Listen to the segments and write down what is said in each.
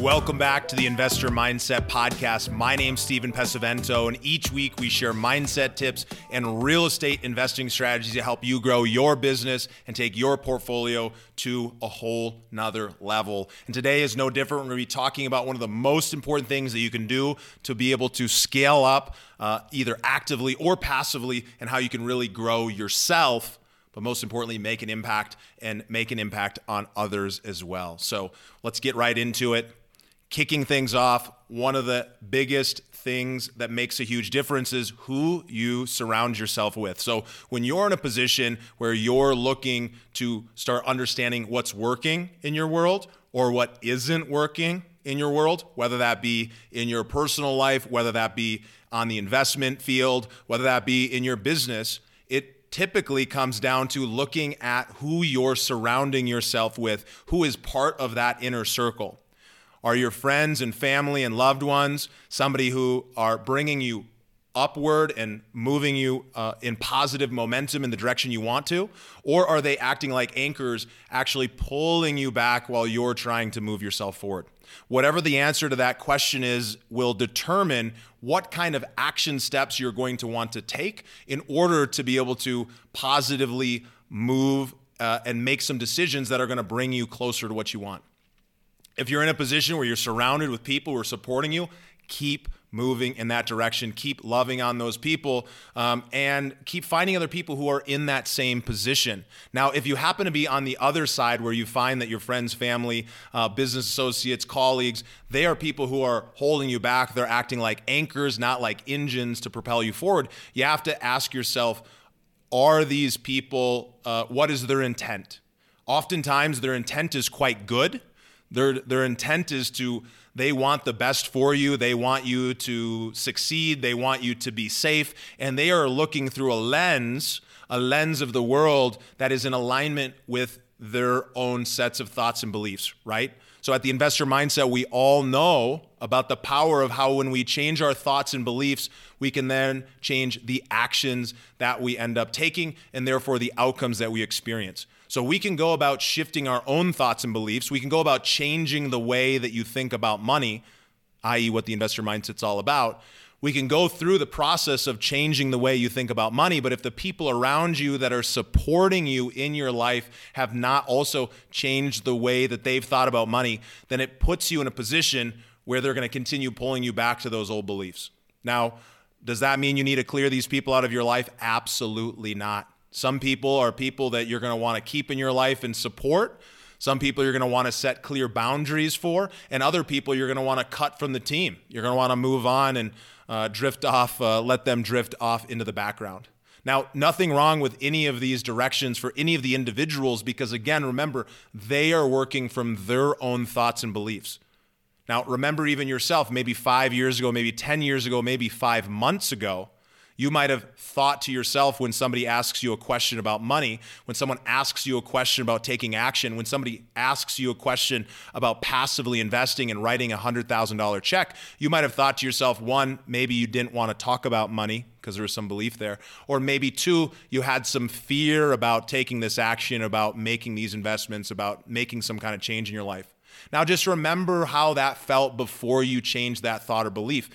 Welcome back to the Investor Mindset Podcast. My name's Steven Pesavento, and each week we share mindset tips and real estate investing strategies to help you grow your business and take your portfolio to a whole nother level. And today is no different. We're going to be talking about one of the most important things that you can do to be able to scale up uh, either actively or passively, and how you can really grow yourself but most importantly, make an impact and make an impact on others as well. So let's get right into it kicking things off, one of the biggest things that makes a huge difference is who you surround yourself with. So, when you're in a position where you're looking to start understanding what's working in your world or what isn't working in your world, whether that be in your personal life, whether that be on the investment field, whether that be in your business, it typically comes down to looking at who you're surrounding yourself with, who is part of that inner circle. Are your friends and family and loved ones somebody who are bringing you upward and moving you uh, in positive momentum in the direction you want to? Or are they acting like anchors, actually pulling you back while you're trying to move yourself forward? Whatever the answer to that question is, will determine what kind of action steps you're going to want to take in order to be able to positively move uh, and make some decisions that are going to bring you closer to what you want. If you're in a position where you're surrounded with people who are supporting you, keep moving in that direction. Keep loving on those people um, and keep finding other people who are in that same position. Now, if you happen to be on the other side where you find that your friends, family, uh, business associates, colleagues, they are people who are holding you back, they're acting like anchors, not like engines to propel you forward, you have to ask yourself are these people, uh, what is their intent? Oftentimes, their intent is quite good their, their intent is to, they want the best for you. They want you to succeed. They want you to be safe. And they are looking through a lens, a lens of the world that is in alignment with their own sets of thoughts and beliefs, right? So at the investor mindset, we all know about the power of how when we change our thoughts and beliefs, we can then change the actions that we end up taking and therefore the outcomes that we experience. So we can go about shifting our own thoughts and beliefs. We can go about changing the way that you think about money, i.e., what the investor mindset's all about. We can go through the process of changing the way you think about money, but if the people around you that are supporting you in your life have not also changed the way that they've thought about money, then it puts you in a position where they're going to continue pulling you back to those old beliefs. Now, does that mean you need to clear these people out of your life? Absolutely not. Some people are people that you're going to want to keep in your life and support. Some people you're going to want to set clear boundaries for, and other people you're going to want to cut from the team. You're going to want to move on and uh, drift off, uh, let them drift off into the background. Now, nothing wrong with any of these directions for any of the individuals because, again, remember, they are working from their own thoughts and beliefs. Now, remember even yourself, maybe five years ago, maybe 10 years ago, maybe five months ago, you might have thought to yourself when somebody asks you a question about money, when someone asks you a question about taking action, when somebody asks you a question about passively investing and writing a $100,000 check, you might have thought to yourself, one, maybe you didn't want to talk about money because there was some belief there. Or maybe two, you had some fear about taking this action, about making these investments, about making some kind of change in your life. Now, just remember how that felt before you changed that thought or belief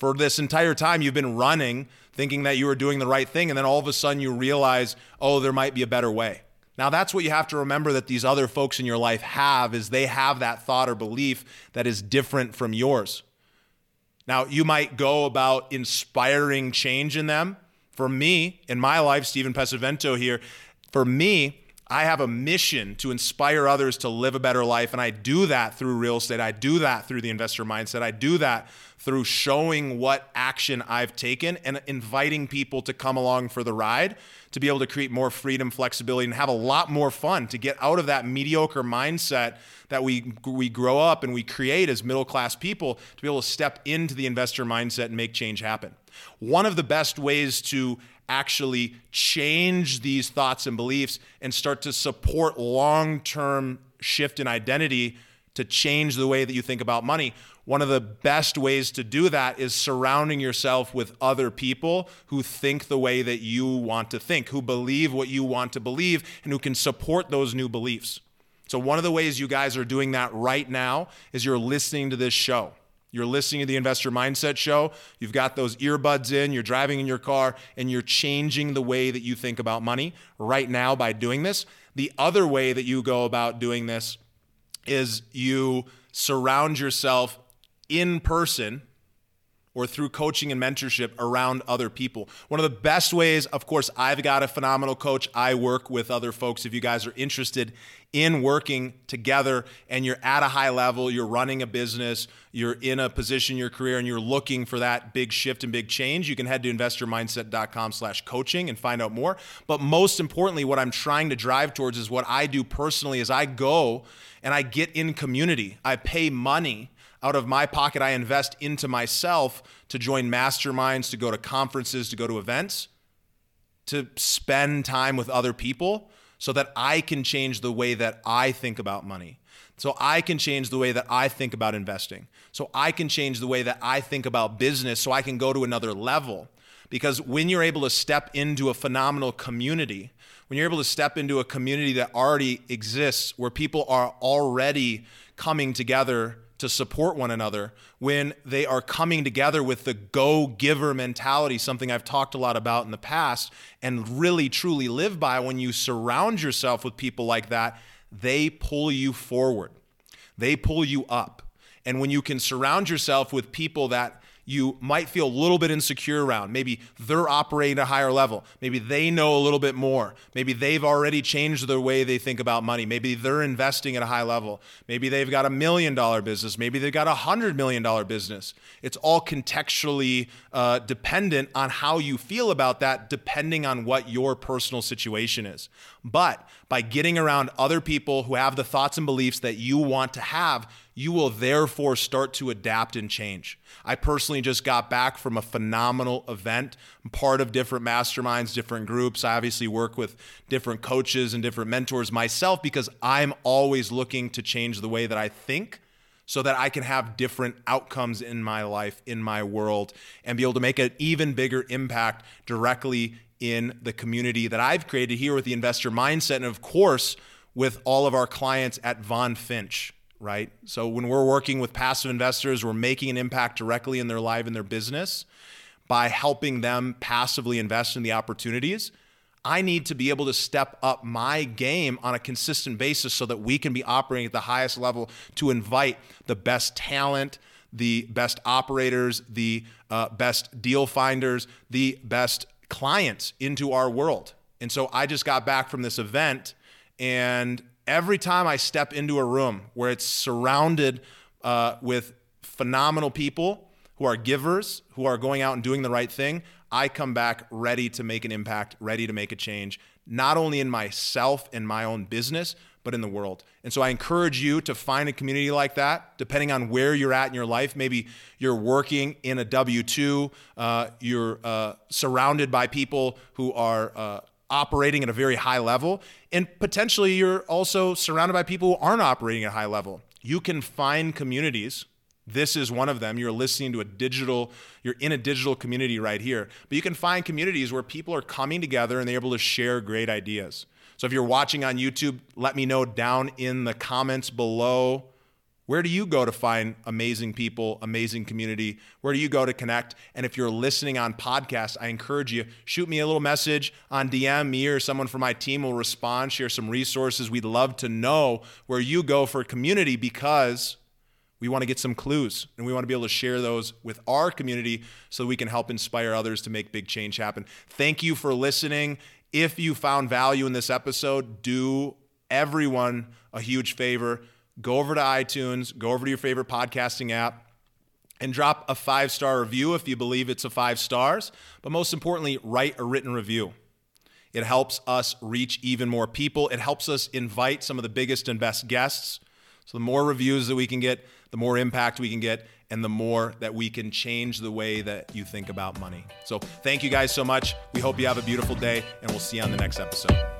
for this entire time you've been running thinking that you were doing the right thing and then all of a sudden you realize oh there might be a better way now that's what you have to remember that these other folks in your life have is they have that thought or belief that is different from yours now you might go about inspiring change in them for me in my life steven pesavento here for me I have a mission to inspire others to live a better life. And I do that through real estate. I do that through the investor mindset. I do that through showing what action I've taken and inviting people to come along for the ride to be able to create more freedom, flexibility, and have a lot more fun to get out of that mediocre mindset that we, we grow up and we create as middle class people to be able to step into the investor mindset and make change happen. One of the best ways to actually change these thoughts and beliefs and start to support long term shift in identity to change the way that you think about money. One of the best ways to do that is surrounding yourself with other people who think the way that you want to think, who believe what you want to believe, and who can support those new beliefs. So, one of the ways you guys are doing that right now is you're listening to this show. You're listening to the Investor Mindset Show. You've got those earbuds in, you're driving in your car, and you're changing the way that you think about money right now by doing this. The other way that you go about doing this is you surround yourself in person or through coaching and mentorship around other people. One of the best ways, of course, I've got a phenomenal coach. I work with other folks. If you guys are interested in working together and you're at a high level, you're running a business, you're in a position in your career and you're looking for that big shift and big change, you can head to investormindset.com slash coaching and find out more. But most importantly, what I'm trying to drive towards is what I do personally is I go and I get in community. I pay money out of my pocket, I invest into myself to join masterminds, to go to conferences, to go to events, to spend time with other people so that I can change the way that I think about money. So I can change the way that I think about investing. So I can change the way that I think about business so I can go to another level. Because when you're able to step into a phenomenal community, when you're able to step into a community that already exists, where people are already coming together to support one another when they are coming together with the go giver mentality, something I've talked a lot about in the past, and really truly live by. When you surround yourself with people like that, they pull you forward, they pull you up. And when you can surround yourself with people that you might feel a little bit insecure around. Maybe they're operating at a higher level. Maybe they know a little bit more. Maybe they've already changed the way they think about money. Maybe they're investing at a high level. Maybe they've got a million dollar business. Maybe they've got a hundred million dollar business. It's all contextually uh, dependent on how you feel about that, depending on what your personal situation is. But by getting around other people who have the thoughts and beliefs that you want to have, you will therefore start to adapt and change. I personally just got back from a phenomenal event. I'm part of different masterminds, different groups. I obviously work with different coaches and different mentors myself because I'm always looking to change the way that I think so that I can have different outcomes in my life, in my world, and be able to make an even bigger impact directly in the community that I've created here with the investor mindset. And of course, with all of our clients at Von Finch right? So when we're working with passive investors, we're making an impact directly in their life and their business by helping them passively invest in the opportunities. I need to be able to step up my game on a consistent basis so that we can be operating at the highest level to invite the best talent, the best operators, the uh, best deal finders, the best clients into our world. And so I just got back from this event and every time I step into a room where it's surrounded uh, with phenomenal people who are givers, who are going out and doing the right thing, I come back ready to make an impact, ready to make a change, not only in myself and my own business, but in the world. And so I encourage you to find a community like that, depending on where you're at in your life. Maybe you're working in a W 2, uh, you're uh, surrounded by people who are uh, operating at a very high level. And potentially you're also surrounded by people who aren't operating at a high level. You can find communities. This is one of them. You're listening to a digital, you're in a digital community right here. But you can find communities where people are coming together and they're able to share great ideas. So if you're watching on YouTube, let me know down in the comments below where do you go to find amazing people, amazing community? Where do you go to connect? And if you're listening on podcast, I encourage you shoot me a little message on DM. Me or someone from my team will respond, share some resources. We'd love to know where you go for community because we want to get some clues and we want to be able to share those with our community so we can help inspire others to make big change happen. Thank you for listening. If you found value in this episode, do everyone a huge favor. Go over to iTunes, go over to your favorite podcasting app, and drop a five star review if you believe it's a five stars. But most importantly, write a written review. It helps us reach even more people. It helps us invite some of the biggest and best guests. So, the more reviews that we can get, the more impact we can get, and the more that we can change the way that you think about money. So, thank you guys so much. We hope you have a beautiful day, and we'll see you on the next episode.